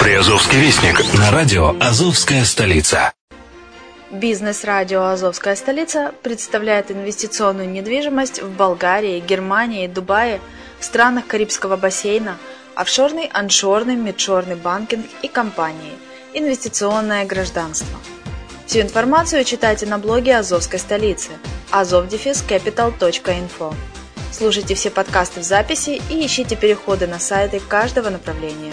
Приазовский вестник на радио «Азовская столица». Бизнес-радио «Азовская столица» представляет инвестиционную недвижимость в Болгарии, Германии, Дубае, в странах Карибского бассейна, офшорный, аншорный, мидшорный банкинг и компании, инвестиционное гражданство. Всю информацию читайте на блоге Азовской столицы azovdefiscapital.info. Слушайте все подкасты в записи и ищите переходы на сайты каждого направления.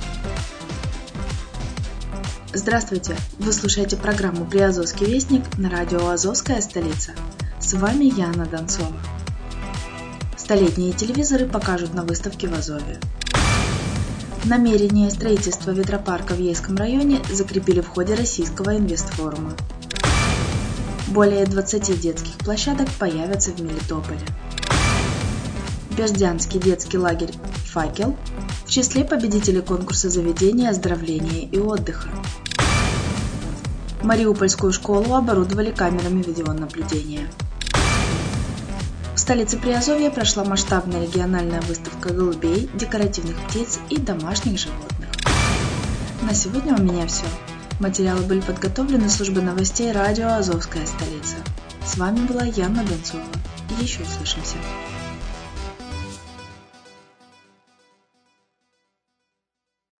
Здравствуйте! Вы слушаете программу «Приазовский вестник» на радио «Азовская столица». С вами Яна Донцова. Столетние телевизоры покажут на выставке в Азове. Намерение строительства ветропарка в Ейском районе закрепили в ходе Российского инвестфорума. Более 20 детских площадок появятся в Мелитополе. Бердянский детский лагерь «Факел» в числе победителей конкурса заведения оздоровления и отдыха. Мариупольскую школу оборудовали камерами видеонаблюдения. В столице Приазовья прошла масштабная региональная выставка голубей, декоративных птиц и домашних животных. На сегодня у меня все. Материалы были подготовлены службой новостей радио «Азовская столица». С вами была Яна Донцова. Еще услышимся.